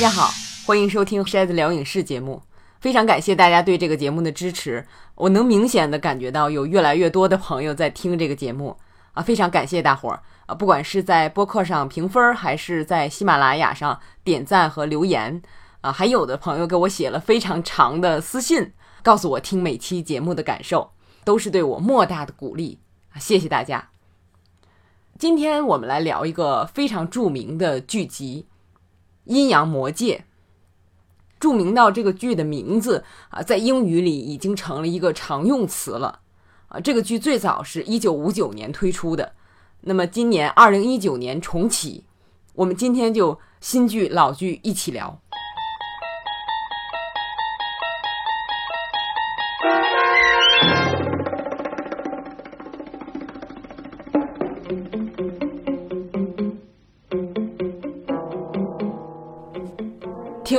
大家好，欢迎收听筛子聊影视节目。非常感谢大家对这个节目的支持，我能明显的感觉到有越来越多的朋友在听这个节目啊，非常感谢大伙儿啊！不管是在播客上评分，还是在喜马拉雅上点赞和留言啊，还有的朋友给我写了非常长的私信，告诉我听每期节目的感受，都是对我莫大的鼓励啊！谢谢大家。今天我们来聊一个非常著名的剧集《阴阳魔界》。著名到这个剧的名字啊，在英语里已经成了一个常用词了啊。这个剧最早是一九五九年推出的，那么今年二零一九年重启，我们今天就新剧老剧一起聊。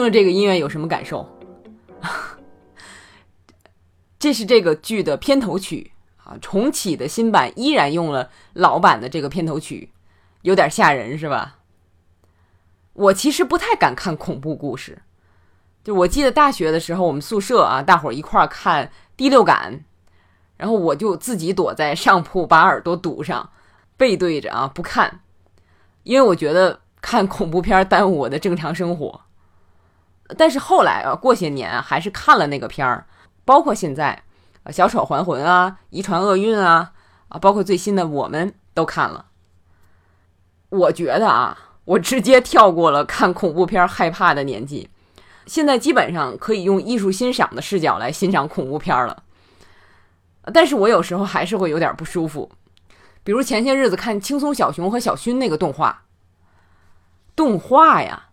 听了这个音乐有什么感受？这是这个剧的片头曲啊，重启的新版依然用了老版的这个片头曲，有点吓人是吧？我其实不太敢看恐怖故事，就我记得大学的时候，我们宿舍啊，大伙儿一块儿看《第六感》，然后我就自己躲在上铺，把耳朵堵上，背对着啊不看，因为我觉得看恐怖片耽误我的正常生活。但是后来啊，过些年还是看了那个片儿，包括现在，啊，小丑还魂啊，遗传厄运啊，啊，包括最新的我们都看了。我觉得啊，我直接跳过了看恐怖片害怕的年纪，现在基本上可以用艺术欣赏的视角来欣赏恐怖片了。但是我有时候还是会有点不舒服，比如前些日子看轻松小熊和小薰那个动画，动画呀。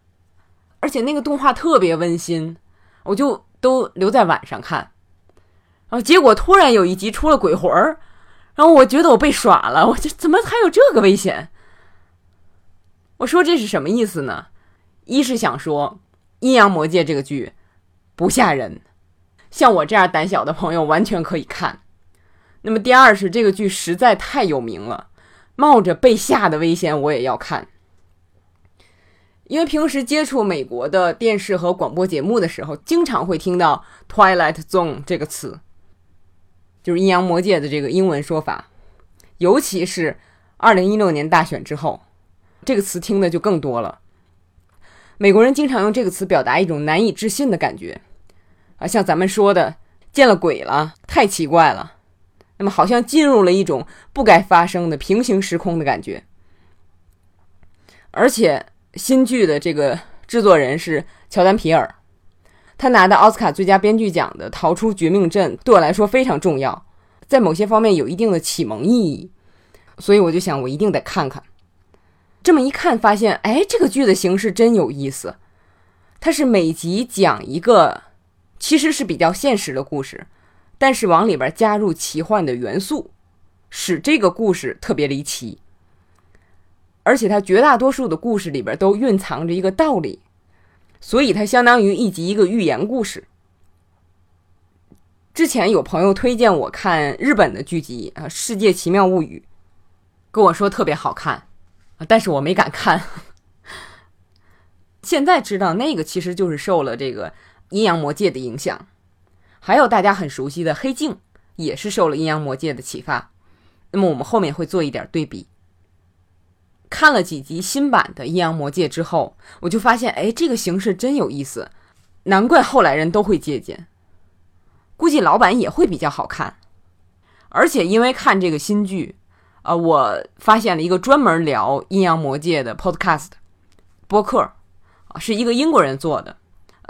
而且那个动画特别温馨，我就都留在晚上看。然后结果突然有一集出了鬼魂儿，然后我觉得我被耍了，我这怎么还有这个危险？我说这是什么意思呢？一是想说《阴阳魔界》这个剧不吓人，像我这样胆小的朋友完全可以看。那么第二是这个剧实在太有名了，冒着被吓的危险我也要看。因为平时接触美国的电视和广播节目的时候，经常会听到 “Twilight Zone” 这个词，就是阴阳魔界的这个英文说法。尤其是二零一六年大选之后，这个词听的就更多了。美国人经常用这个词表达一种难以置信的感觉，啊，像咱们说的“见了鬼了”，太奇怪了。那么，好像进入了一种不该发生的平行时空的感觉，而且。新剧的这个制作人是乔丹皮尔，他拿的奥斯卡最佳编剧奖的《逃出绝命镇》对我来说非常重要，在某些方面有一定的启蒙意义，所以我就想我一定得看看。这么一看，发现哎，这个剧的形式真有意思，它是每集讲一个其实是比较现实的故事，但是往里边加入奇幻的元素，使这个故事特别离奇。而且它绝大多数的故事里边都蕴藏着一个道理，所以它相当于一集一个寓言故事。之前有朋友推荐我看日本的剧集啊，《世界奇妙物语》，跟我说特别好看啊，但是我没敢看。现在知道那个其实就是受了这个阴阳魔界的影响，还有大家很熟悉的《黑镜》也是受了阴阳魔界的启发。那么我们后面会做一点对比。看了几集新版的《阴阳魔界》之后，我就发现，哎，这个形式真有意思，难怪后来人都会借鉴。估计老版也会比较好看。而且因为看这个新剧，呃，我发现了一个专门聊《阴阳魔界》的 Podcast 播客，啊，是一个英国人做的。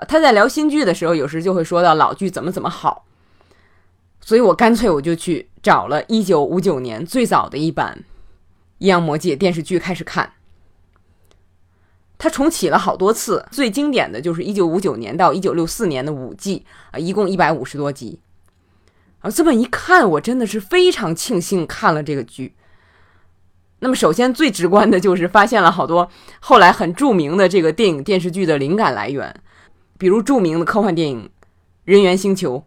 他在聊新剧的时候，有时就会说到老剧怎么怎么好，所以我干脆我就去找了一九五九年最早的一版。《阴阳魔界》电视剧开始看，它重启了好多次，最经典的就是一九五九年到一九六四年的五季啊，一共一百五十多集。啊，这么一看，我真的是非常庆幸看了这个剧。那么，首先最直观的就是发现了好多后来很著名的这个电影电视剧的灵感来源，比如著名的科幻电影《人猿星球》，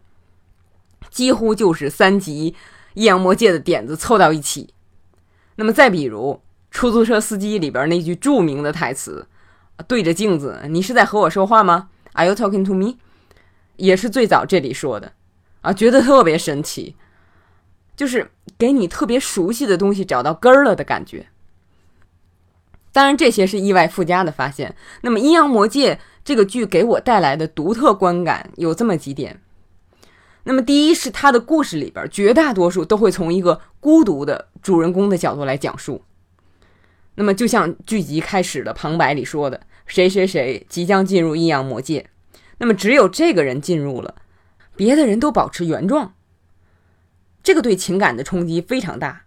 几乎就是三集《阴阳魔界》的点子凑到一起。那么再比如《出租车司机》里边那句著名的台词对着镜子，你是在和我说话吗？Are you talking to me？也是最早这里说的啊，觉得特别神奇，就是给你特别熟悉的东西找到根儿了的感觉。当然，这些是意外附加的发现。那么，《阴阳魔界》这个剧给我带来的独特观感有这么几点。那么，第一是他的故事里边绝大多数都会从一个孤独的主人公的角度来讲述。那么，就像剧集开始的旁白里说的：“谁谁谁即将进入阴阳魔界。”那么，只有这个人进入了，别的人都保持原状。这个对情感的冲击非常大，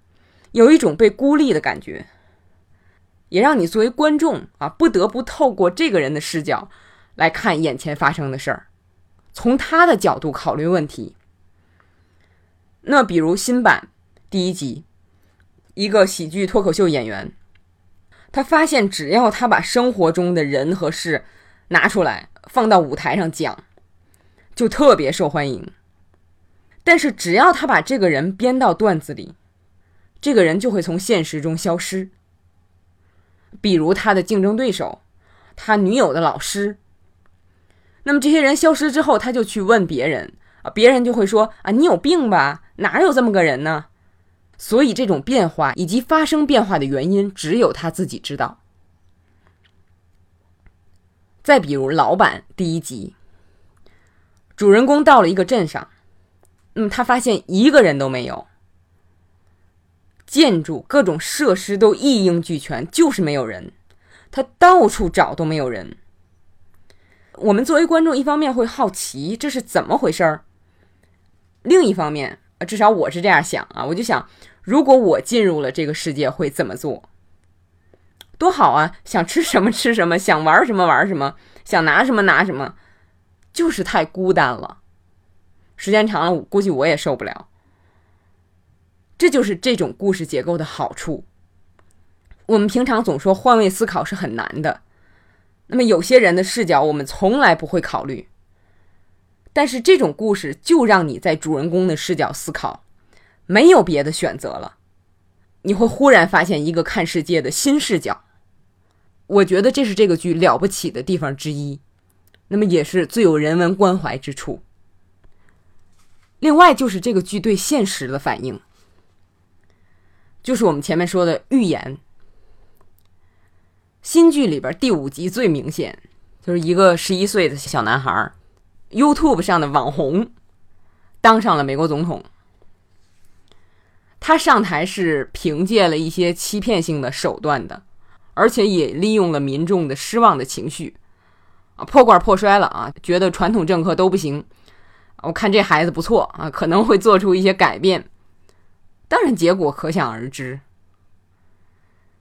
有一种被孤立的感觉。也让你作为观众啊，不得不透过这个人的视角来看眼前发生的事儿，从他的角度考虑问题。那比如新版第一集，一个喜剧脱口秀演员，他发现只要他把生活中的人和事拿出来放到舞台上讲，就特别受欢迎。但是只要他把这个人编到段子里，这个人就会从现实中消失。比如他的竞争对手，他女友的老师。那么这些人消失之后，他就去问别人啊，别人就会说啊，你有病吧？哪有这么个人呢？所以这种变化以及发生变化的原因，只有他自己知道。再比如老板第一集，主人公到了一个镇上，那么他发现一个人都没有。建筑各种设施都一应俱全，就是没有人。他到处找都没有人。我们作为观众，一方面会好奇这是怎么回事儿，另一方面，至少我是这样想啊，我就想，如果我进入了这个世界，会怎么做？多好啊！想吃什么吃什么，想玩什么玩什么，想拿什么拿什么，就是太孤单了。时间长了，估计我也受不了。这就是这种故事结构的好处。我们平常总说换位思考是很难的，那么有些人的视角我们从来不会考虑，但是这种故事就让你在主人公的视角思考，没有别的选择了，你会忽然发现一个看世界的新视角。我觉得这是这个剧了不起的地方之一，那么也是最有人文关怀之处。另外就是这个剧对现实的反应。就是我们前面说的预言。新剧里边第五集最明显，就是一个十一岁的小男孩，YouTube 上的网红，当上了美国总统。他上台是凭借了一些欺骗性的手段的，而且也利用了民众的失望的情绪，啊，破罐破摔了啊，觉得传统政客都不行，我看这孩子不错啊，可能会做出一些改变。当然，结果可想而知。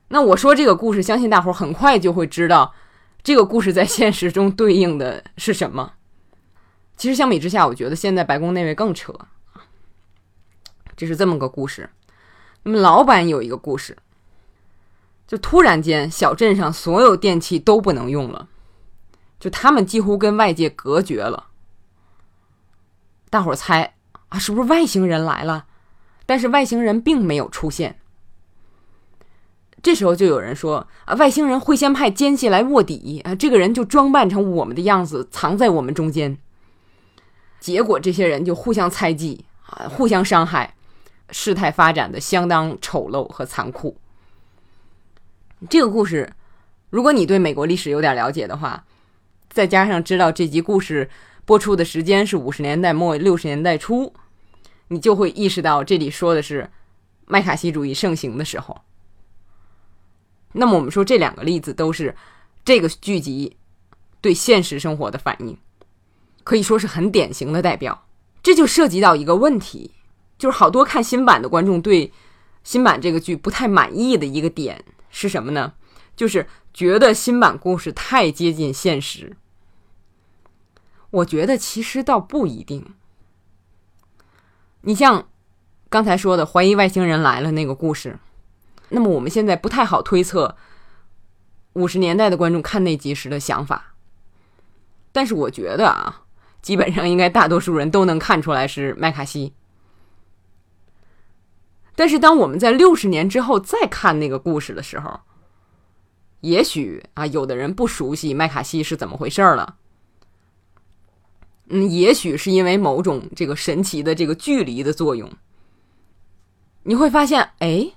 那我说这个故事，相信大伙很快就会知道，这个故事在现实中对应的是什么。其实相比之下，我觉得现在白宫那位更扯。这是这么个故事。那么老板有一个故事，就突然间小镇上所有电器都不能用了，就他们几乎跟外界隔绝了。大伙猜啊，是不是外星人来了？但是外星人并没有出现。这时候就有人说啊，外星人会先派奸细来卧底啊，这个人就装扮成我们的样子，藏在我们中间。结果这些人就互相猜忌啊，互相伤害，事态发展的相当丑陋和残酷。这个故事，如果你对美国历史有点了解的话，再加上知道这集故事播出的时间是五十年代末六十年代初。你就会意识到，这里说的是麦卡锡主义盛行的时候。那么，我们说这两个例子都是这个剧集对现实生活的反应，可以说是很典型的代表。这就涉及到一个问题，就是好多看新版的观众对新版这个剧不太满意的一个点是什么呢？就是觉得新版故事太接近现实。我觉得其实倒不一定。你像刚才说的怀疑外星人来了那个故事，那么我们现在不太好推测五十年代的观众看那集时的想法，但是我觉得啊，基本上应该大多数人都能看出来是麦卡锡。但是当我们在六十年之后再看那个故事的时候，也许啊，有的人不熟悉麦卡锡是怎么回事了。嗯，也许是因为某种这个神奇的这个距离的作用，你会发现，哎，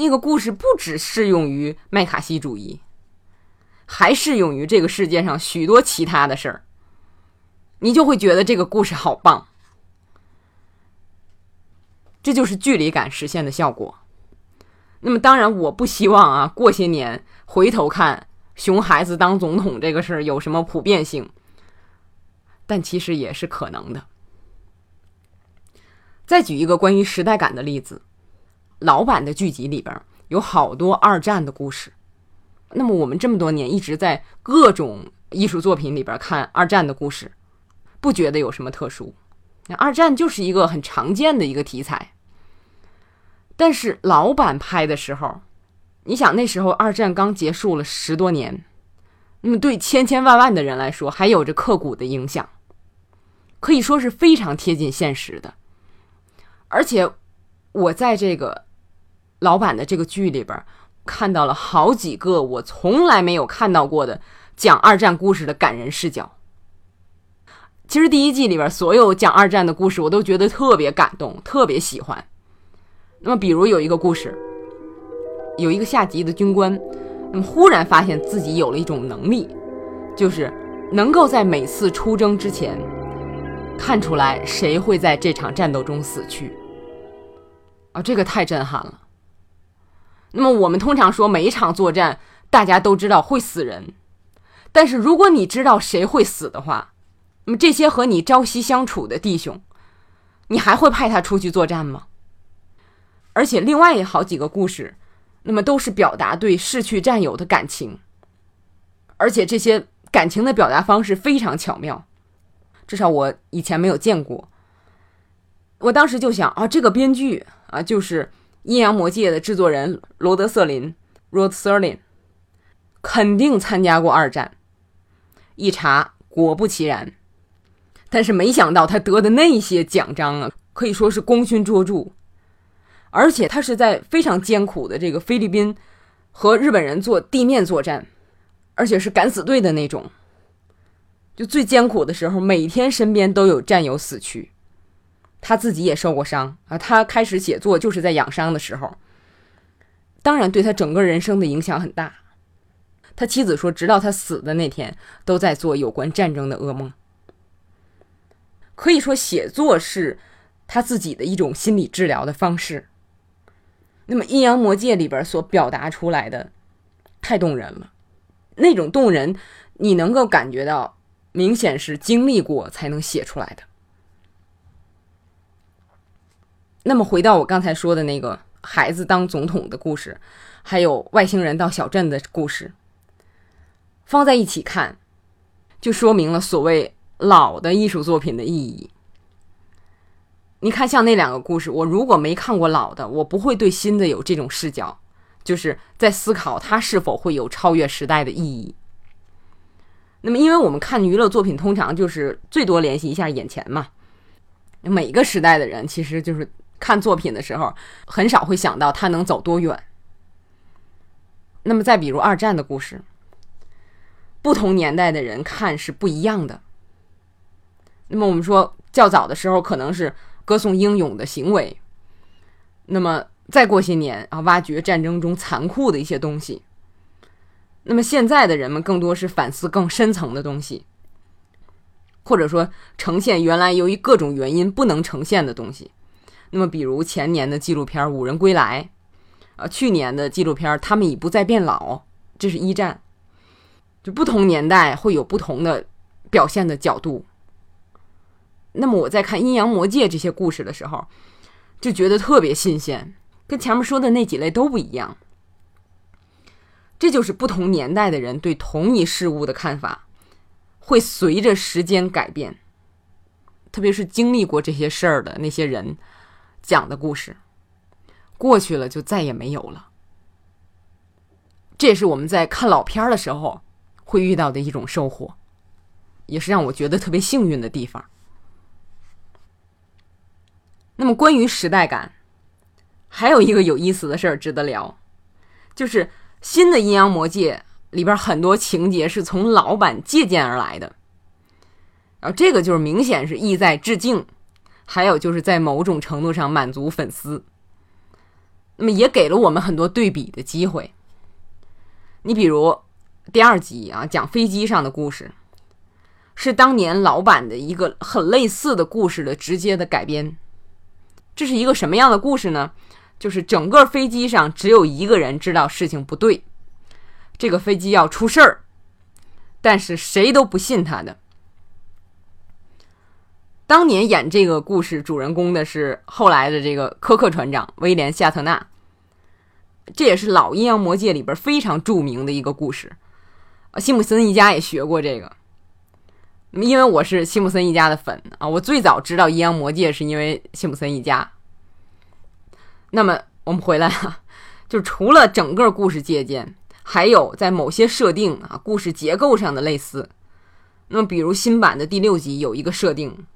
那个故事不只适用于麦卡锡主义，还适用于这个世界上许多其他的事儿。你就会觉得这个故事好棒。这就是距离感实现的效果。那么，当然，我不希望啊，过些年回头看熊孩子当总统这个事儿有什么普遍性，但其实也是可能的。再举一个关于时代感的例子，老版的剧集里边有好多二战的故事。那么，我们这么多年一直在各种艺术作品里边看二战的故事，不觉得有什么特殊。二战就是一个很常见的一个题材。但是老版拍的时候，你想那时候二战刚结束了十多年，那么对千千万万的人来说，还有着刻骨的影响，可以说是非常贴近现实的。而且我在这个老版的这个剧里边看到了好几个我从来没有看到过的讲二战故事的感人视角。其实第一季里边所有讲二战的故事，我都觉得特别感动，特别喜欢。那么，比如有一个故事，有一个下级的军官，那么忽然发现自己有了一种能力，就是能够在每次出征之前看出来谁会在这场战斗中死去。啊，这个太震撼了。那么我们通常说每一场作战大家都知道会死人，但是如果你知道谁会死的话，那么这些和你朝夕相处的弟兄，你还会派他出去作战吗？而且另外好几个故事，那么都是表达对逝去战友的感情，而且这些感情的表达方式非常巧妙，至少我以前没有见过。我当时就想啊，这个编剧啊，就是《阴阳魔界》的制作人罗德瑟林 （Rod Serling），肯定参加过二战。一查，果不其然。但是没想到他得的那些奖章啊，可以说是功勋卓著。而且他是在非常艰苦的这个菲律宾和日本人做地面作战，而且是敢死队的那种。就最艰苦的时候，每天身边都有战友死去，他自己也受过伤啊。他开始写作就是在养伤的时候，当然对他整个人生的影响很大。他妻子说，直到他死的那天，都在做有关战争的噩梦。可以说，写作是他自己的一种心理治疗的方式。那么《阴阳魔界》里边所表达出来的太动人了，那种动人，你能够感觉到，明显是经历过才能写出来的。那么回到我刚才说的那个孩子当总统的故事，还有外星人到小镇的故事，放在一起看，就说明了所谓老的艺术作品的意义。你看，像那两个故事，我如果没看过老的，我不会对新的有这种视角，就是在思考它是否会有超越时代的意义。那么，因为我们看娱乐作品，通常就是最多联系一下眼前嘛。每个时代的人，其实就是看作品的时候，很少会想到它能走多远。那么，再比如二战的故事，不同年代的人看是不一样的。那么，我们说较早的时候，可能是。歌颂英勇的行为，那么再过些年啊，挖掘战争中残酷的一些东西。那么现在的人们更多是反思更深层的东西，或者说呈现原来由于各种原因不能呈现的东西。那么比如前年的纪录片《五人归来》，啊，去年的纪录片《他们已不再变老》，这是一战。就不同年代会有不同的表现的角度。那么我在看《阴阳魔界》这些故事的时候，就觉得特别新鲜，跟前面说的那几类都不一样。这就是不同年代的人对同一事物的看法会随着时间改变，特别是经历过这些事儿的那些人讲的故事，过去了就再也没有了。这也是我们在看老片儿的时候会遇到的一种收获，也是让我觉得特别幸运的地方。那么，关于时代感，还有一个有意思的事儿值得聊，就是新的阴阳魔界里边很多情节是从老版借鉴而来的，然后这个就是明显是意在致敬，还有就是在某种程度上满足粉丝。那么也给了我们很多对比的机会。你比如第二集啊，讲飞机上的故事，是当年老版的一个很类似的故事的直接的改编。这是一个什么样的故事呢？就是整个飞机上只有一个人知道事情不对，这个飞机要出事儿，但是谁都不信他的。当年演这个故事主人公的是后来的这个科克船长威廉夏特纳，这也是老阴阳魔界里边非常著名的一个故事。啊辛普森一家也学过这个，因为我是辛普森一家的粉啊，我最早知道阴阳魔界是因为辛普森一家。那么我们回来啊，就除了整个故事借鉴，还有在某些设定啊、故事结构上的类似。那么，比如新版的第六集有一个设定，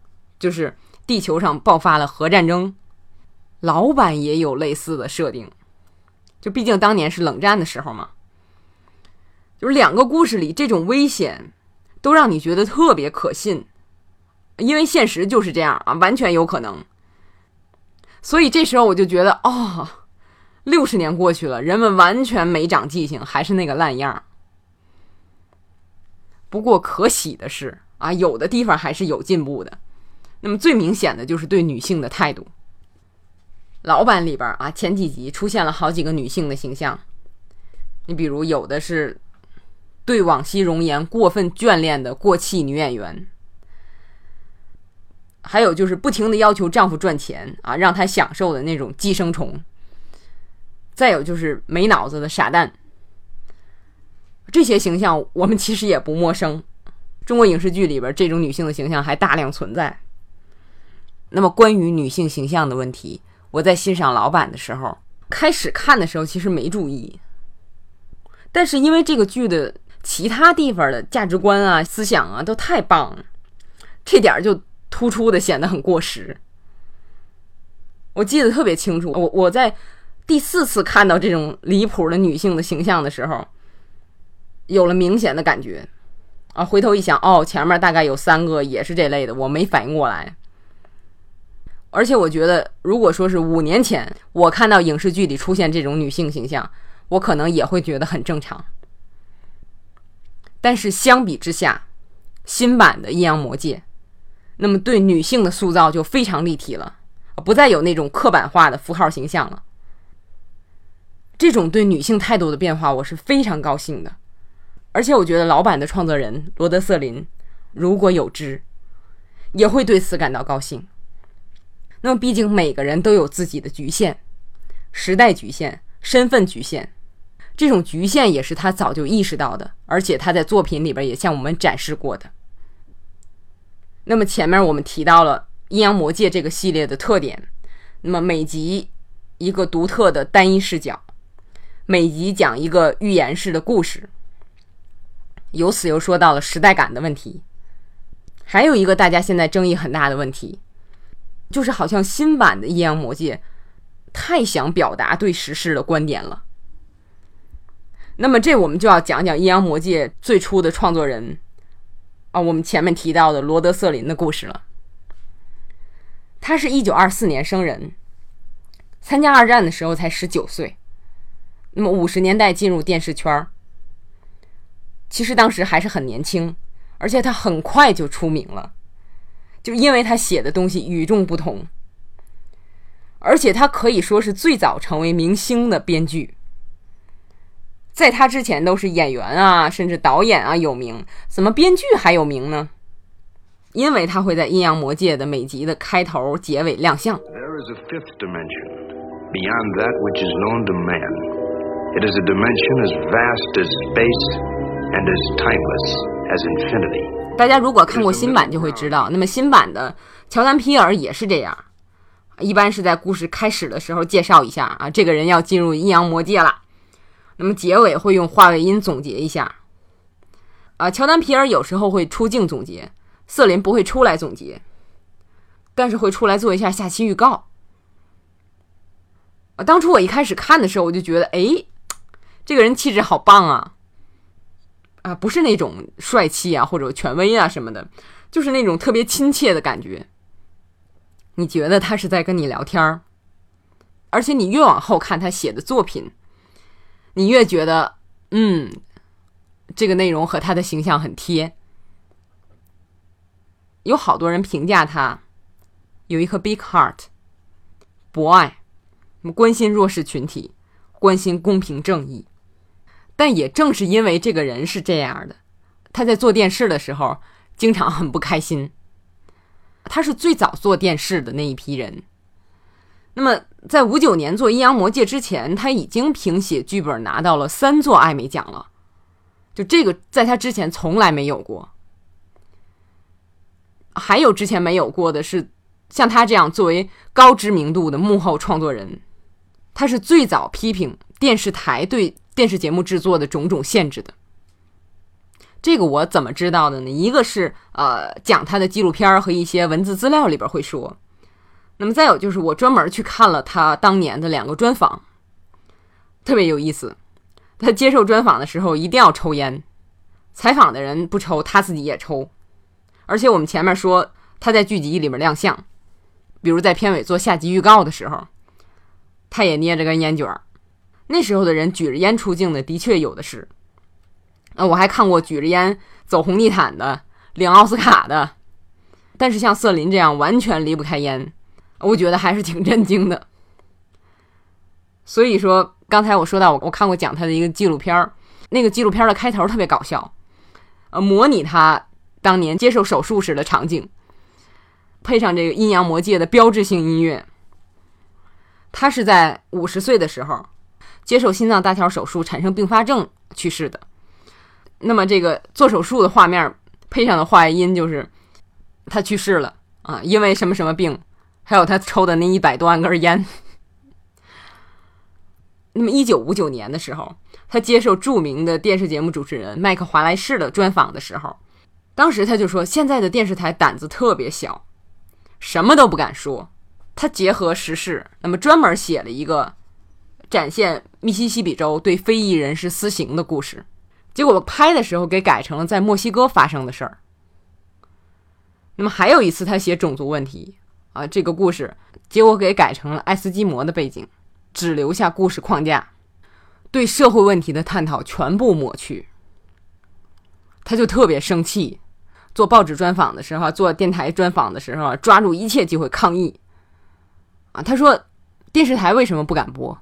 就是地球上爆发了核战争，老版也有类似的设定。就毕竟当年是冷战的时候嘛，就是两个故事里这种危险都让你觉得特别可信，因为现实就是这样啊，完全有可能。所以这时候我就觉得，哦，六十年过去了，人们完全没长记性，还是那个烂样不过可喜的是啊，有的地方还是有进步的。那么最明显的就是对女性的态度。老版里边啊，前几集出现了好几个女性的形象，你比如有的是对往昔容颜过分眷恋的过气女演员。还有就是不停的要求丈夫赚钱啊，让他享受的那种寄生虫。再有就是没脑子的傻蛋。这些形象我们其实也不陌生，中国影视剧里边这种女性的形象还大量存在。那么关于女性形象的问题，我在欣赏老版的时候，开始看的时候其实没注意，但是因为这个剧的其他地方的价值观啊、思想啊都太棒了，这点就。突出的显得很过时。我记得特别清楚，我我在第四次看到这种离谱的女性的形象的时候，有了明显的感觉啊！回头一想，哦，前面大概有三个也是这类的，我没反应过来。而且我觉得，如果说是五年前我看到影视剧里出现这种女性形象，我可能也会觉得很正常。但是相比之下，新版的《阴阳魔界》。那么对女性的塑造就非常立体了，不再有那种刻板化的符号形象了。这种对女性态度的变化，我是非常高兴的。而且我觉得老版的创作人罗德瑟林如果有知，也会对此感到高兴。那么毕竟每个人都有自己的局限，时代局限、身份局限，这种局限也是他早就意识到的，而且他在作品里边也向我们展示过的。那么前面我们提到了《阴阳魔界》这个系列的特点，那么每集一个独特的单一视角，每集讲一个寓言式的故事，由此又说到了时代感的问题。还有一个大家现在争议很大的问题，就是好像新版的《阴阳魔界》太想表达对时事的观点了。那么这我们就要讲讲《阴阳魔界》最初的创作人。啊，我们前面提到的罗德瑟林的故事了。他是一九二四年生人，参加二战的时候才十九岁。那么五十年代进入电视圈儿，其实当时还是很年轻，而且他很快就出名了，就因为他写的东西与众不同，而且他可以说是最早成为明星的编剧。在他之前都是演员啊，甚至导演啊有名，怎么编剧还有名呢？因为他会在阴阳魔界的每集的开头、结尾亮相。大家如果看过新版就会知道，那么新版的乔丹皮尔也是这样，一般是在故事开始的时候介绍一下啊，这个人要进入阴阳魔界了。那么结尾会用话外音总结一下，啊，乔丹皮尔有时候会出镜总结，瑟琳不会出来总结，但是会出来做一下下期预告。啊，当初我一开始看的时候，我就觉得，哎，这个人气质好棒啊！啊，不是那种帅气啊或者权威啊什么的，就是那种特别亲切的感觉。你觉得他是在跟你聊天儿，而且你越往后看他写的作品，你越觉得，嗯，这个内容和他的形象很贴。有好多人评价他有一颗 big heart，博爱，关心弱势群体，关心公平正义。但也正是因为这个人是这样的，他在做电视的时候经常很不开心。他是最早做电视的那一批人。那么，在五九年做《阴阳魔界》之前，他已经凭写剧本拿到了三座艾美奖了。就这个，在他之前从来没有过。还有之前没有过的是，像他这样作为高知名度的幕后创作人，他是最早批评电视台对电视节目制作的种种限制的。这个我怎么知道的呢？一个是呃，讲他的纪录片和一些文字资料里边会说。那么再有就是我专门去看了他当年的两个专访，特别有意思。他接受专访的时候一定要抽烟，采访的人不抽，他自己也抽。而且我们前面说他在剧集里面亮相，比如在片尾做下集预告的时候，他也捏着根烟卷儿。那时候的人举着烟出镜的的确有的是。呃，我还看过举着烟走红地毯的，领奥斯卡的，但是像瑟琳这样完全离不开烟，我觉得还是挺震惊的。所以说，刚才我说到我我看过讲他的一个纪录片儿，那个纪录片的开头特别搞笑，呃，模拟他当年接受手术时的场景，配上这个阴阳魔界的标志性音乐。他是在五十岁的时候接受心脏搭桥手术，产生并发症去世的。那么这个做手术的画面配上的话音就是他去世了啊，因为什么什么病，还有他抽的那一百多万根烟。那么一九五九年的时候，他接受著名的电视节目主持人麦克华莱士的专访的时候，当时他就说：“现在的电视台胆子特别小，什么都不敢说。”他结合时事，那么专门写了一个展现密西西比州对非裔人士私刑的故事。结果拍的时候给改成了在墨西哥发生的事儿。那么还有一次他写种族问题啊，这个故事结果给改成了爱斯基摩的背景，只留下故事框架，对社会问题的探讨全部抹去。他就特别生气，做报纸专访的时候，做电台专访的时候，抓住一切机会抗议。啊，他说电视台为什么不敢播？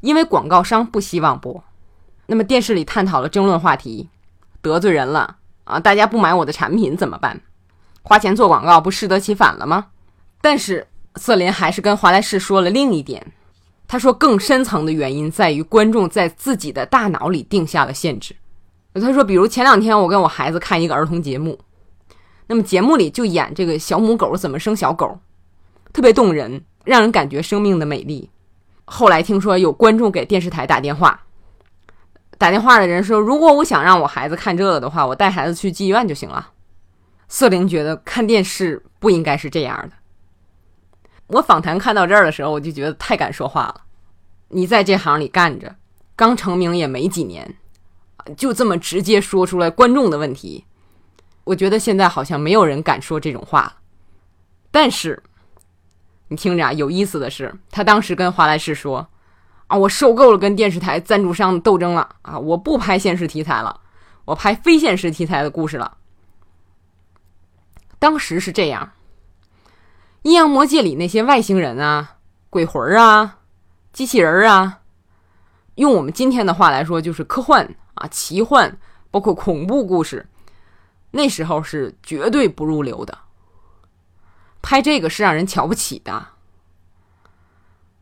因为广告商不希望播。那么电视里探讨了争论话题，得罪人了啊！大家不买我的产品怎么办？花钱做广告不适得其反了吗？但是瑟琳还是跟华莱士说了另一点，他说更深层的原因在于观众在自己的大脑里定下了限制。他说，比如前两天我跟我孩子看一个儿童节目，那么节目里就演这个小母狗怎么生小狗，特别动人，让人感觉生命的美丽。后来听说有观众给电视台打电话。打电话的人说：“如果我想让我孩子看这个的话，我带孩子去妓院就行了。”瑟琳觉得看电视不应该是这样的。我访谈看到这儿的时候，我就觉得太敢说话了。你在这行里干着，刚成名也没几年，就这么直接说出来观众的问题，我觉得现在好像没有人敢说这种话了。但是，你听着啊，有意思的是，他当时跟华莱士说。啊！我受够了跟电视台赞助商的斗争了啊！我不拍现实题材了，我拍非现实题材的故事了。当时是这样，《阴阳魔界》里那些外星人啊、鬼魂啊、机器人啊，用我们今天的话来说，就是科幻啊、奇幻，包括恐怖故事，那时候是绝对不入流的。拍这个是让人瞧不起的。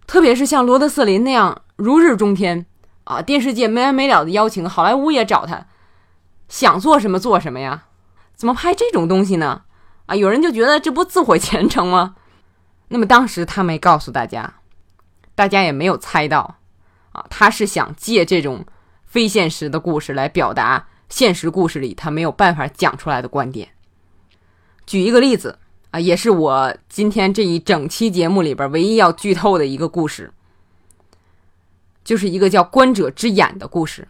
特别是像罗德瑟林那样如日中天啊，电视界没完没了的邀请，好莱坞也找他，想做什么做什么呀？怎么拍这种东西呢？啊，有人就觉得这不自毁前程吗？那么当时他没告诉大家，大家也没有猜到，啊，他是想借这种非现实的故事来表达现实故事里他没有办法讲出来的观点。举一个例子。啊，也是我今天这一整期节目里边唯一要剧透的一个故事，就是一个叫《观者之眼》的故事。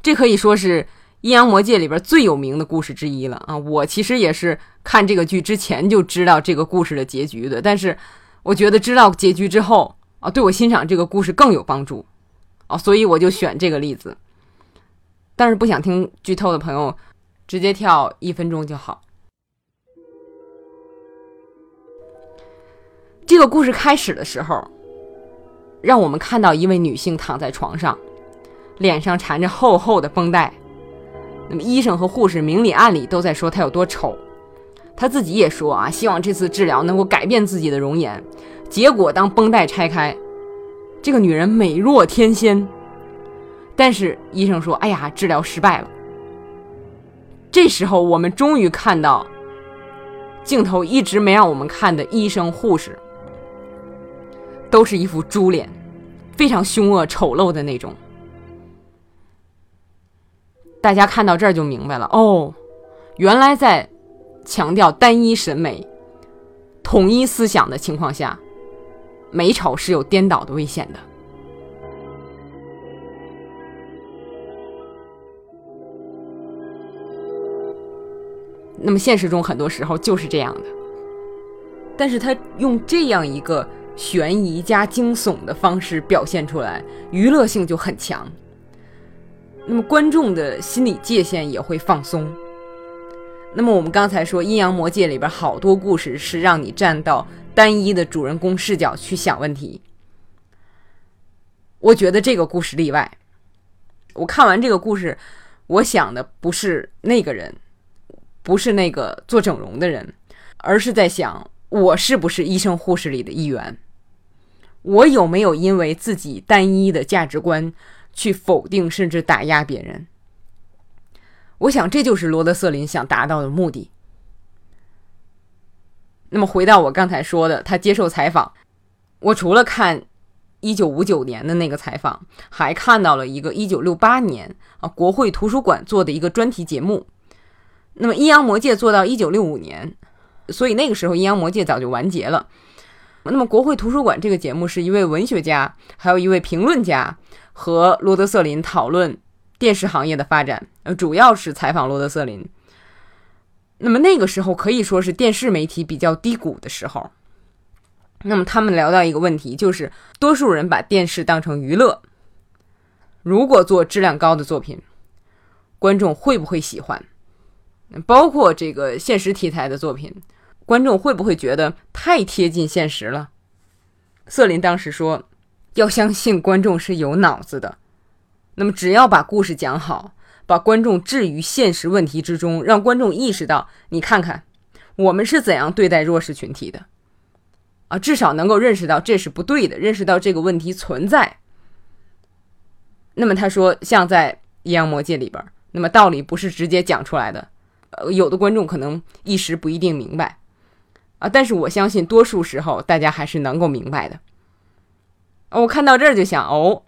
这可以说是《阴阳魔界》里边最有名的故事之一了啊！我其实也是看这个剧之前就知道这个故事的结局的，但是我觉得知道结局之后啊，对我欣赏这个故事更有帮助啊，所以我就选这个例子。但是不想听剧透的朋友，直接跳一分钟就好。这个故事开始的时候，让我们看到一位女性躺在床上，脸上缠着厚厚的绷带。那么医生和护士明里暗里都在说她有多丑，她自己也说啊，希望这次治疗能够改变自己的容颜。结果当绷带拆开，这个女人美若天仙。但是医生说：“哎呀，治疗失败了。”这时候我们终于看到镜头一直没让我们看的医生护士。都是一副猪脸，非常凶恶、丑陋的那种。大家看到这儿就明白了哦，原来在强调单一审美、统一思想的情况下，美丑是有颠倒的危险的。那么现实中很多时候就是这样的，但是他用这样一个。悬疑加惊悚的方式表现出来，娱乐性就很强。那么观众的心理界限也会放松。那么我们刚才说《阴阳魔界》里边好多故事是让你站到单一的主人公视角去想问题。我觉得这个故事例外。我看完这个故事，我想的不是那个人，不是那个做整容的人，而是在想。我是不是医生护士里的一员？我有没有因为自己单一的价值观去否定甚至打压别人？我想这就是罗德瑟林想达到的目的。那么回到我刚才说的，他接受采访，我除了看一九五九年的那个采访，还看到了一个一九六八年啊国会图书馆做的一个专题节目。那么阴阳魔界做到一九六五年。所以那个时候，《阴阳魔界》早就完结了。那么，国会图书馆这个节目是一位文学家，还有一位评论家和罗德瑟林讨论电视行业的发展，呃，主要是采访罗德瑟林。那么那个时候可以说是电视媒体比较低谷的时候。那么他们聊到一个问题，就是多数人把电视当成娱乐，如果做质量高的作品，观众会不会喜欢？包括这个现实题材的作品。观众会不会觉得太贴近现实了？瑟琳当时说：“要相信观众是有脑子的。那么，只要把故事讲好，把观众置于现实问题之中，让观众意识到，你看看我们是怎样对待弱势群体的啊，至少能够认识到这是不对的，认识到这个问题存在。那么他说，像在《阴阳魔界》里边，那么道理不是直接讲出来的，呃，有的观众可能一时不一定明白。”啊！但是我相信，多数时候大家还是能够明白的。我看到这儿就想，哦，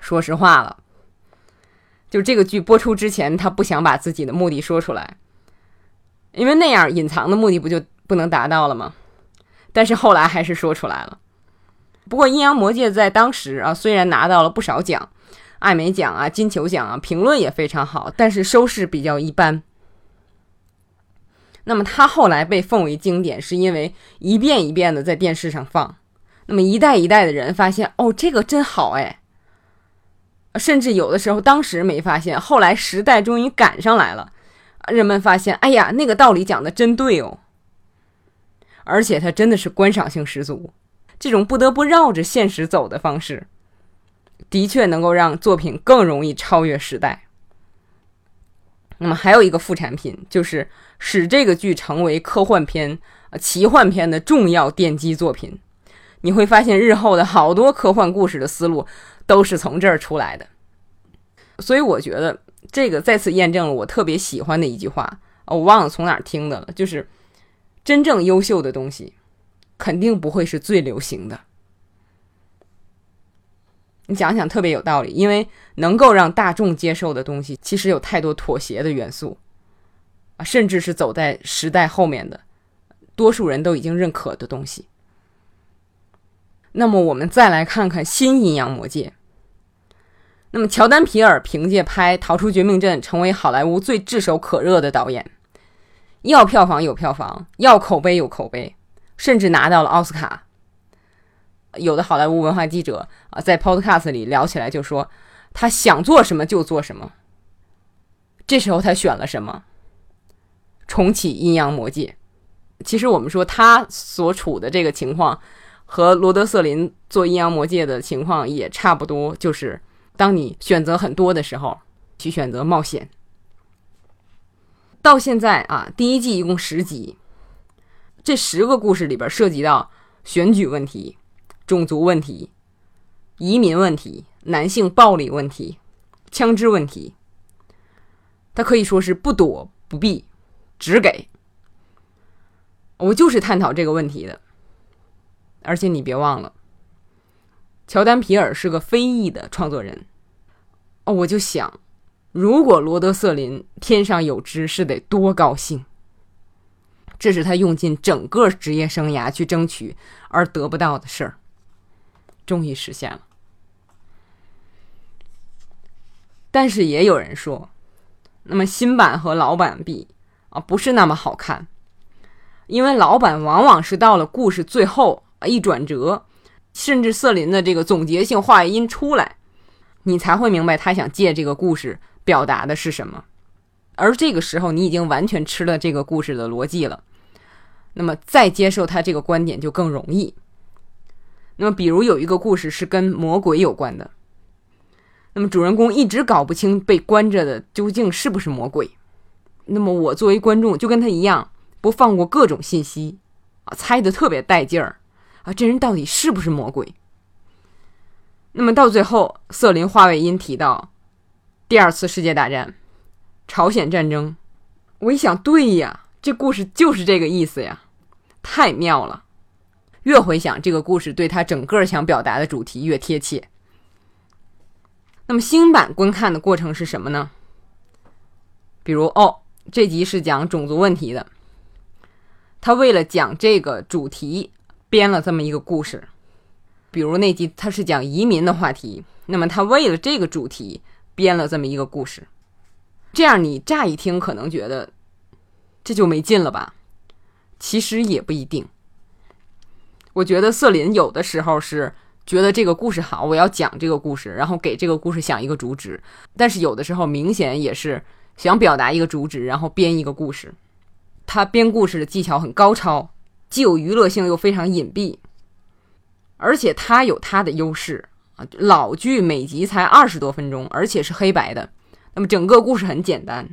说实话了，就这个剧播出之前，他不想把自己的目的说出来，因为那样隐藏的目的不就不能达到了吗？但是后来还是说出来了。不过《阴阳魔界》在当时啊，虽然拿到了不少奖，艾美奖啊、金球奖啊，评论也非常好，但是收视比较一般。那么他后来被奉为经典，是因为一遍一遍的在电视上放，那么一代一代的人发现，哦，这个真好哎，甚至有的时候当时没发现，后来时代终于赶上来了，人们发现，哎呀，那个道理讲的真对哦，而且它真的是观赏性十足，这种不得不绕着现实走的方式，的确能够让作品更容易超越时代。那么还有一个副产品，就是使这个剧成为科幻片、呃奇幻片的重要奠基作品。你会发现，日后的好多科幻故事的思路都是从这儿出来的。所以我觉得这个再次验证了我特别喜欢的一句话，我忘了从哪儿听的了，就是真正优秀的东西，肯定不会是最流行的。你想想，特别有道理，因为能够让大众接受的东西，其实有太多妥协的元素甚至是走在时代后面的，多数人都已经认可的东西。那么，我们再来看看新阴阳魔界。那么，乔丹·皮尔凭借拍《逃出绝命镇》成为好莱坞最炙手可热的导演，要票房有票房，要口碑有口碑，甚至拿到了奥斯卡。有的好莱坞文化记者啊，在 Podcast 里聊起来就说，他想做什么就做什么。这时候他选了什么？重启阴阳魔界。其实我们说他所处的这个情况，和罗德·瑟林做阴阳魔界的情况也差不多，就是当你选择很多的时候，去选择冒险。到现在啊，第一季一共十集，这十个故事里边涉及到选举问题。种族问题、移民问题、男性暴力问题、枪支问题，他可以说是不躲不避，只给。我就是探讨这个问题的，而且你别忘了，乔丹皮尔是个非裔的创作人。哦，我就想，如果罗德瑟林天上有知，是得多高兴。这是他用尽整个职业生涯去争取而得不到的事儿。终于实现了，但是也有人说，那么新版和老版比啊，不是那么好看，因为老板往往是到了故事最后啊一转折，甚至瑟琳的这个总结性话音出来，你才会明白他想借这个故事表达的是什么，而这个时候你已经完全吃了这个故事的逻辑了，那么再接受他这个观点就更容易。那么，比如有一个故事是跟魔鬼有关的，那么主人公一直搞不清被关着的究竟是不是魔鬼。那么我作为观众就跟他一样，不放过各种信息啊，猜的特别带劲儿啊，这人到底是不是魔鬼？那么到最后，瑟林·华伟因提到第二次世界大战、朝鲜战争，我一想，对呀，这故事就是这个意思呀，太妙了。越回想这个故事，对他整个想表达的主题越贴切。那么新版观看的过程是什么呢？比如，哦，这集是讲种族问题的，他为了讲这个主题编了这么一个故事。比如那集他是讲移民的话题，那么他为了这个主题编了这么一个故事。这样你乍一听可能觉得这就没劲了吧？其实也不一定。我觉得瑟琳有的时候是觉得这个故事好，我要讲这个故事，然后给这个故事想一个主旨。但是有的时候明显也是想表达一个主旨，然后编一个故事。他编故事的技巧很高超，既有娱乐性又非常隐蔽，而且他有他的优势啊。老剧每集才二十多分钟，而且是黑白的，那么整个故事很简单，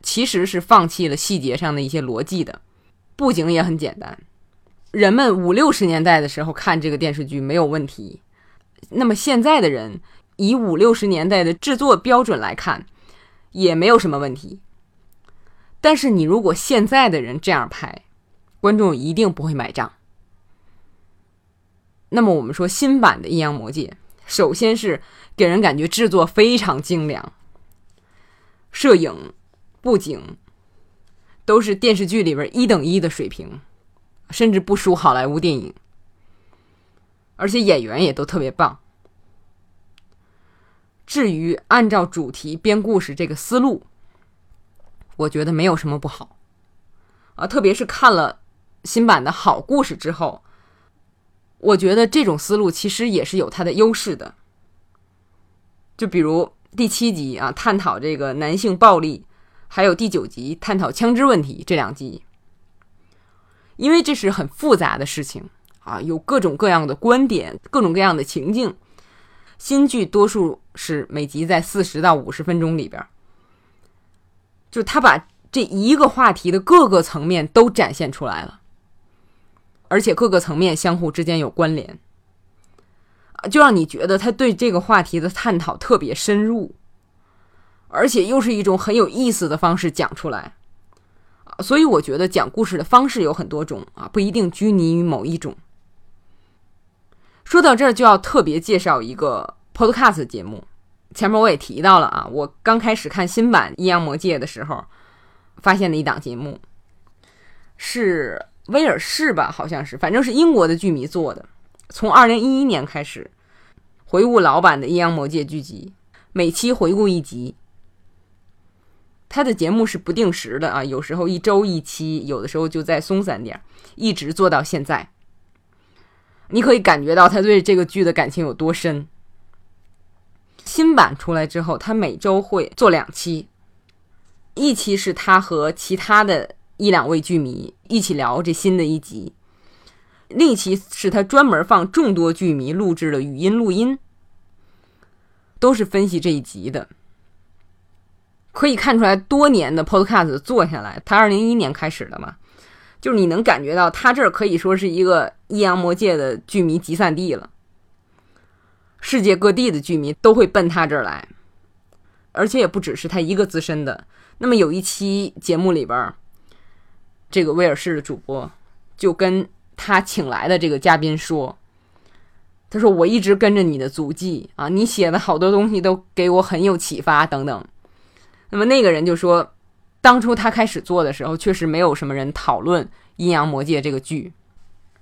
其实是放弃了细节上的一些逻辑的，布景也很简单。人们五六十年代的时候看这个电视剧没有问题，那么现在的人以五六十年代的制作标准来看，也没有什么问题。但是你如果现在的人这样拍，观众一定不会买账。那么我们说新版的《阴阳魔界》，首先是给人感觉制作非常精良，摄影、布景都是电视剧里边一等一的水平。甚至不输好莱坞电影，而且演员也都特别棒。至于按照主题编故事这个思路，我觉得没有什么不好啊。特别是看了新版的好故事之后，我觉得这种思路其实也是有它的优势的。就比如第七集啊，探讨这个男性暴力，还有第九集探讨枪支问题这两集。因为这是很复杂的事情啊，有各种各样的观点，各种各样的情境。新剧多数是每集在四十到五十分钟里边，就他把这一个话题的各个层面都展现出来了，而且各个层面相互之间有关联，就让你觉得他对这个话题的探讨特别深入，而且又是一种很有意思的方式讲出来。所以我觉得讲故事的方式有很多种啊，不一定拘泥于某一种。说到这儿，就要特别介绍一个 podcast 节目。前面我也提到了啊，我刚开始看新版《阴阳魔界》的时候，发现的一档节目是威尔士吧，好像是，反正是英国的剧迷做的。从二零一一年开始，回顾老版的《阴阳魔界》剧集，每期回顾一集。他的节目是不定时的啊，有时候一周一期，有的时候就再松散点，一直做到现在。你可以感觉到他对这个剧的感情有多深。新版出来之后，他每周会做两期，一期是他和其他的一两位剧迷一起聊这新的一集，另一期是他专门放众多剧迷录制的语音录音，都是分析这一集的。可以看出来，多年的 Podcast 做下来，他二零一一年开始的嘛，就是你能感觉到他这儿可以说是一个阴阳魔界的剧迷集散地了。世界各地的剧迷都会奔他这儿来，而且也不只是他一个资深的。那么有一期节目里边，这个威尔士的主播就跟他请来的这个嘉宾说：“他说我一直跟着你的足迹啊，你写的好多东西都给我很有启发等等。”那么那个人就说，当初他开始做的时候，确实没有什么人讨论《阴阳魔界》这个剧，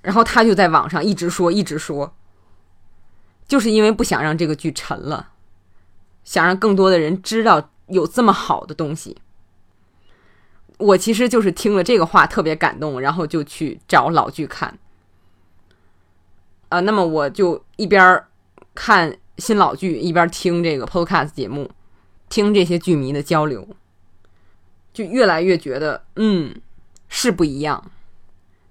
然后他就在网上一直说，一直说，就是因为不想让这个剧沉了，想让更多的人知道有这么好的东西。我其实就是听了这个话特别感动，然后就去找老剧看。啊，那么我就一边看新老剧，一边听这个 Podcast 节目。听这些剧迷的交流，就越来越觉得，嗯，是不一样。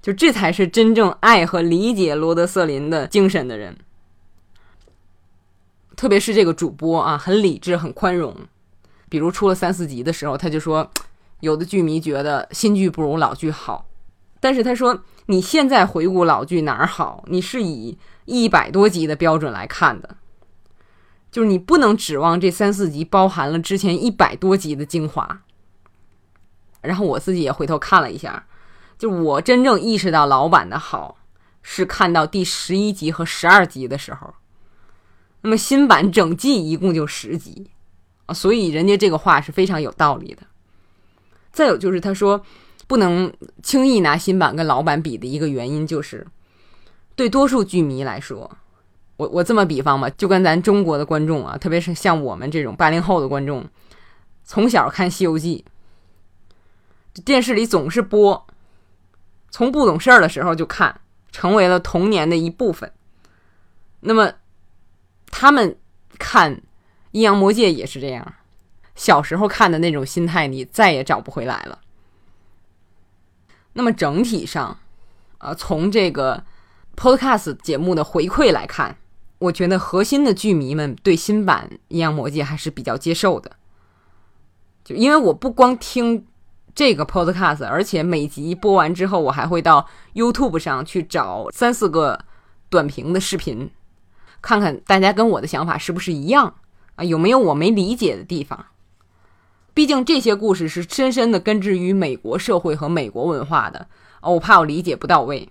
就这才是真正爱和理解罗德瑟林的精神的人。特别是这个主播啊，很理智，很宽容。比如出了三四集的时候，他就说，有的剧迷觉得新剧不如老剧好，但是他说，你现在回顾老剧哪儿好？你是以一百多集的标准来看的。就是你不能指望这三四集包含了之前一百多集的精华。然后我自己也回头看了一下，就我真正意识到老版的好，是看到第十一集和十二集的时候。那么新版整季一共就十集啊，所以人家这个话是非常有道理的。再有就是他说不能轻易拿新版跟老版比的一个原因，就是对多数剧迷来说。我我这么比方吧，就跟咱中国的观众啊，特别是像我们这种八零后的观众，从小看《西游记》，电视里总是播，从不懂事儿的时候就看，成为了童年的一部分。那么，他们看《阴阳魔界》也是这样，小时候看的那种心态，你再也找不回来了。那么整体上，啊，从这个 Podcast 节目的回馈来看。我觉得核心的剧迷们对新版《阴阳魔界》还是比较接受的，就因为我不光听这个 podcast，而且每集播完之后，我还会到 YouTube 上去找三四个短评的视频，看看大家跟我的想法是不是一样啊，有没有我没理解的地方。毕竟这些故事是深深的根植于美国社会和美国文化的，我怕我理解不到位。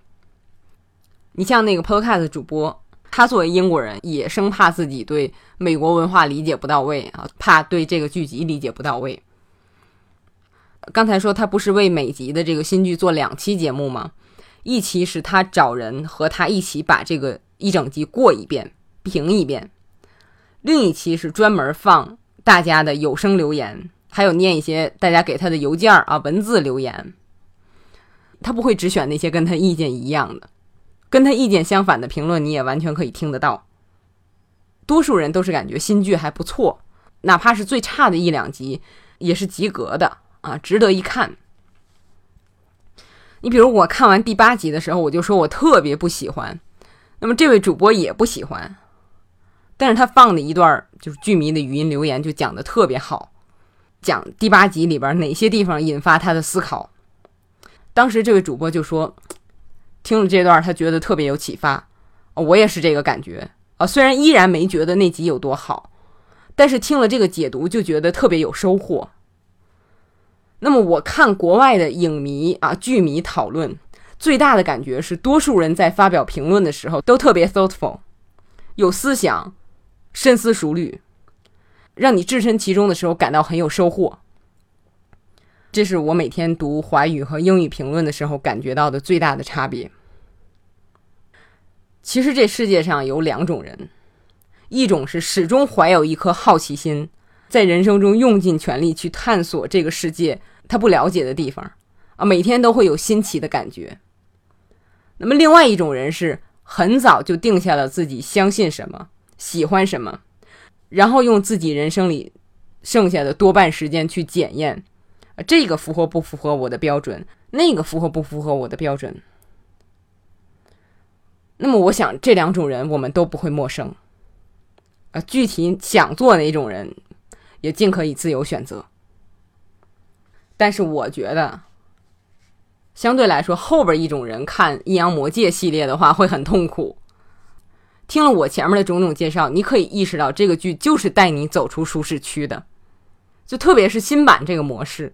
你像那个 podcast 主播。他作为英国人，也生怕自己对美国文化理解不到位啊，怕对这个剧集理解不到位。刚才说他不是为每集的这个新剧做两期节目吗？一期是他找人和他一起把这个一整集过一遍、评一遍；另一期是专门放大家的有声留言，还有念一些大家给他的邮件啊、文字留言。他不会只选那些跟他意见一样的。跟他意见相反的评论，你也完全可以听得到。多数人都是感觉新剧还不错，哪怕是最差的一两集，也是及格的啊，值得一看。你比如我看完第八集的时候，我就说我特别不喜欢，那么这位主播也不喜欢，但是他放的一段就是剧迷的语音留言就讲的特别好，讲第八集里边哪些地方引发他的思考。当时这位主播就说。听了这段，他觉得特别有启发，我也是这个感觉啊。虽然依然没觉得那集有多好，但是听了这个解读，就觉得特别有收获。那么我看国外的影迷啊、剧迷讨论，最大的感觉是，多数人在发表评论的时候都特别 thoughtful，有思想，深思熟虑，让你置身其中的时候感到很有收获。这是我每天读华语和英语评论的时候感觉到的最大的差别。其实这世界上有两种人，一种是始终怀有一颗好奇心，在人生中用尽全力去探索这个世界他不了解的地方啊，每天都会有新奇的感觉。那么，另外一种人是很早就定下了自己相信什么、喜欢什么，然后用自己人生里剩下的多半时间去检验，啊，这个符合不符合我的标准，那个符合不符合我的标准。那么，我想这两种人我们都不会陌生，啊，具体想做哪种人，也尽可以自由选择。但是，我觉得。相对来说，后边一种人看《阴阳魔界》系列的话会很痛苦。听了我前面的种种介绍，你可以意识到这个剧就是带你走出舒适区的。就特别是新版这个模式，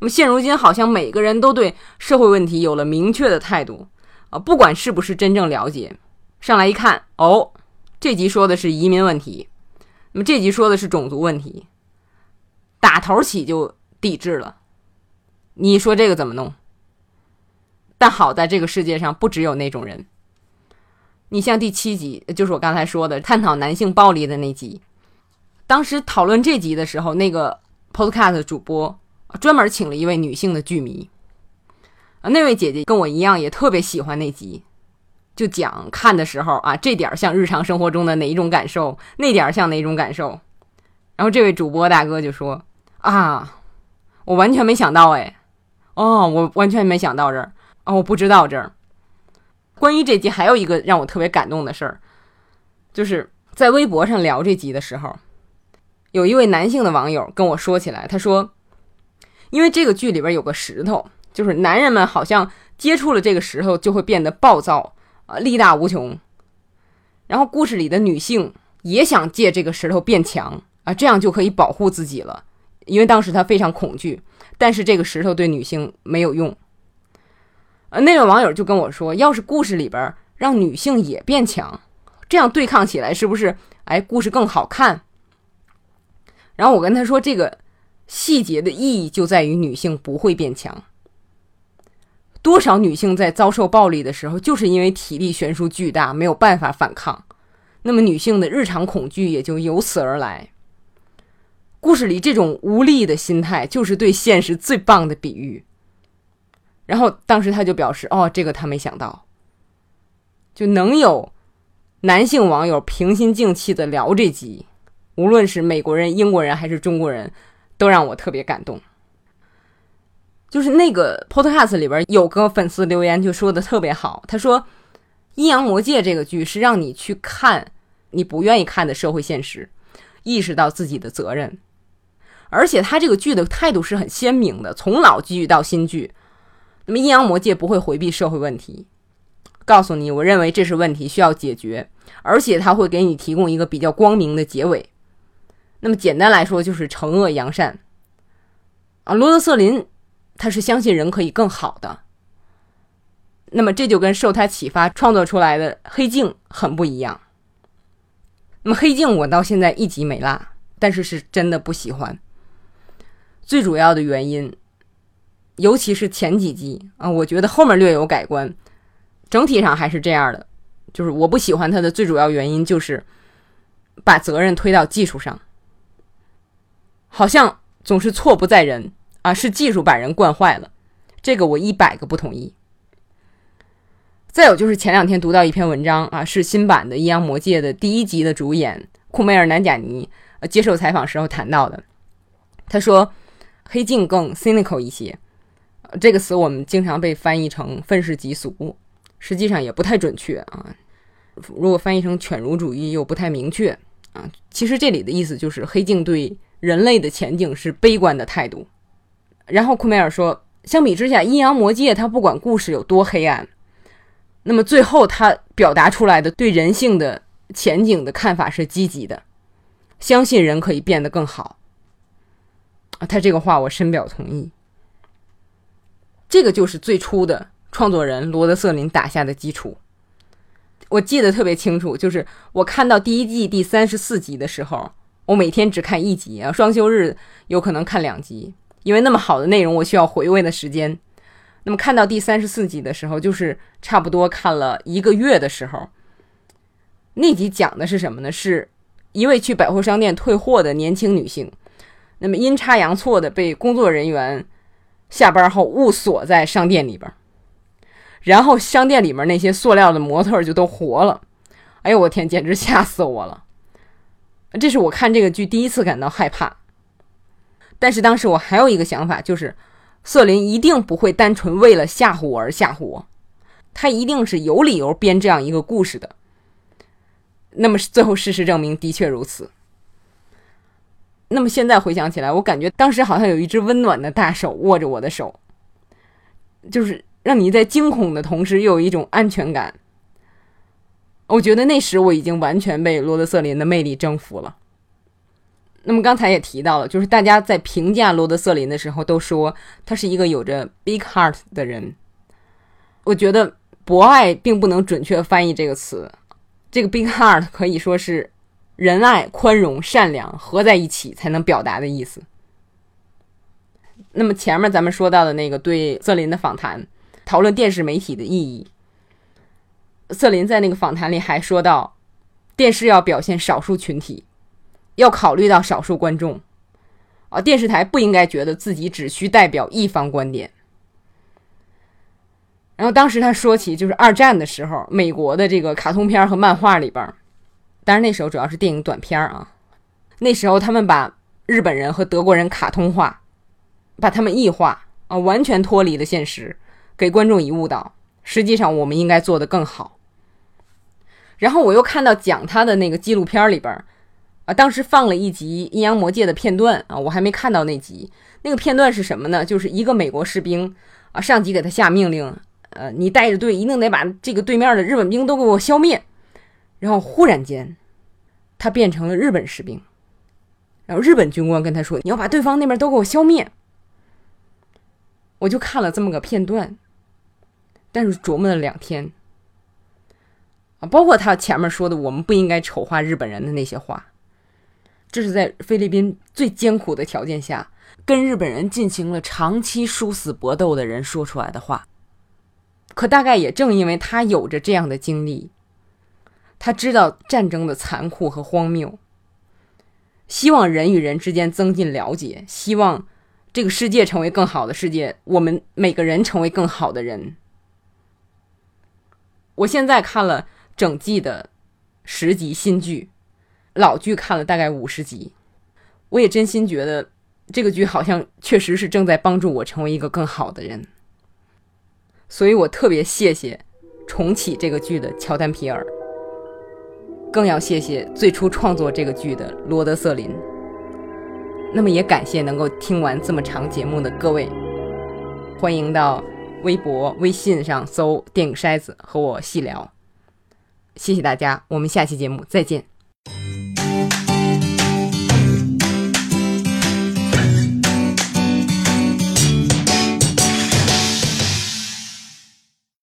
那么现如今好像每个人都对社会问题有了明确的态度啊，不管是不是真正了解，上来一看，哦，这集说的是移民问题，那么这集说的是种族问题，打头起就抵制了。你说这个怎么弄？但好在这个世界上不只有那种人。你像第七集，就是我刚才说的探讨男性暴力的那集，当时讨论这集的时候，那个 Podcast 主播专门请了一位女性的剧迷啊，那位姐姐跟我一样也特别喜欢那集，就讲看的时候啊，这点像日常生活中的哪一种感受，那点像哪一种感受。然后这位主播大哥就说啊，我完全没想到哎，哦，我完全没想到这儿。哦，我不知道这儿。关于这集，还有一个让我特别感动的事儿，就是在微博上聊这集的时候，有一位男性的网友跟我说起来，他说，因为这个剧里边有个石头，就是男人们好像接触了这个石头就会变得暴躁啊，力大无穷。然后故事里的女性也想借这个石头变强啊，这样就可以保护自己了，因为当时她非常恐惧，但是这个石头对女性没有用。呃，那位网友就跟我说，要是故事里边让女性也变强，这样对抗起来是不是哎故事更好看？然后我跟他说，这个细节的意义就在于女性不会变强。多少女性在遭受暴力的时候，就是因为体力悬殊巨大，没有办法反抗，那么女性的日常恐惧也就由此而来。故事里这种无力的心态，就是对现实最棒的比喻。然后当时他就表示：“哦，这个他没想到，就能有男性网友平心静气的聊这集，无论是美国人、英国人还是中国人，都让我特别感动。就是那个 Podcast 里边有个粉丝留言就说的特别好，他说：‘阴阳魔界这个剧是让你去看你不愿意看的社会现实，意识到自己的责任，而且他这个剧的态度是很鲜明的，从老剧到新剧。’那么阴阳魔界不会回避社会问题，告诉你，我认为这是问题需要解决，而且他会给你提供一个比较光明的结尾。那么简单来说，就是惩恶扬善。啊，罗德瑟林他是相信人可以更好的。那么这就跟受他启发创作出来的《黑镜》很不一样。那么《黑镜》我到现在一集没落，但是是真的不喜欢。最主要的原因。尤其是前几集啊，我觉得后面略有改观，整体上还是这样的。就是我不喜欢他的最主要原因，就是把责任推到技术上，好像总是错不在人啊，是技术把人惯坏了。这个我一百个不同意。再有就是前两天读到一篇文章啊，是新版的《阴阳魔界》的第一集的主演库梅尔南贾尼呃接受采访时候谈到的，他说黑镜更 cynical 一些。这个词我们经常被翻译成愤世嫉俗，实际上也不太准确啊。如果翻译成犬儒主义又不太明确啊。其实这里的意思就是黑镜对人类的前景是悲观的态度。然后库梅尔说，相比之下，阴阳魔界它不管故事有多黑暗，那么最后它表达出来的对人性的前景的看法是积极的，相信人可以变得更好。啊，他这个话我深表同意。这个就是最初的创作人罗德瑟林打下的基础。我记得特别清楚，就是我看到第一季第三十四集的时候，我每天只看一集啊，双休日有可能看两集，因为那么好的内容我需要回味的时间。那么看到第三十四集的时候，就是差不多看了一个月的时候。那集讲的是什么呢？是一位去百货商店退货的年轻女性，那么阴差阳错的被工作人员下班后误锁在商店里边，然后商店里面那些塑料的模特就都活了。哎呦我天，简直吓死我了！这是我看这个剧第一次感到害怕。但是当时我还有一个想法，就是瑟琳一定不会单纯为了吓唬我而吓唬我，她一定是有理由编这样一个故事的。那么最后事实证明的确如此。那么现在回想起来，我感觉当时好像有一只温暖的大手握着我的手，就是让你在惊恐的同时又有一种安全感。我觉得那时我已经完全被罗德瑟林的魅力征服了。那么刚才也提到了，就是大家在评价罗德瑟林的时候都说他是一个有着 big heart 的人。我觉得博爱并不能准确翻译这个词，这个 big heart 可以说是仁爱、宽容、善良合在一起才能表达的意思。那么前面咱们说到的那个对瑟林的访谈，讨论电视媒体的意义。瑟林在那个访谈里还说到，电视要表现少数群体。要考虑到少数观众，啊，电视台不应该觉得自己只需代表一方观点。然后当时他说起，就是二战的时候，美国的这个卡通片和漫画里边，当然那时候主要是电影短片儿啊，那时候他们把日本人和德国人卡通化，把他们异化啊，完全脱离了现实，给观众以误导。实际上，我们应该做得更好。然后我又看到讲他的那个纪录片里边。啊，当时放了一集《阴阳魔界》的片段啊，我还没看到那集。那个片段是什么呢？就是一个美国士兵啊，上级给他下命令，呃，你带着队一定得把这个对面的日本兵都给我消灭。然后忽然间，他变成了日本士兵，然后日本军官跟他说：“你要把对方那边都给我消灭。”我就看了这么个片段，但是琢磨了两天啊，包括他前面说的“我们不应该丑化日本人”的那些话。这是在菲律宾最艰苦的条件下，跟日本人进行了长期殊死搏斗的人说出来的话。可大概也正因为他有着这样的经历，他知道战争的残酷和荒谬，希望人与人之间增进了解，希望这个世界成为更好的世界，我们每个人成为更好的人。我现在看了整季的十集新剧。老剧看了大概五十集，我也真心觉得这个剧好像确实是正在帮助我成为一个更好的人，所以我特别谢谢重启这个剧的乔丹皮尔，更要谢谢最初创作这个剧的罗德瑟林。那么也感谢能够听完这么长节目的各位，欢迎到微博、微信上搜“电影筛子”和我细聊。谢谢大家，我们下期节目再见。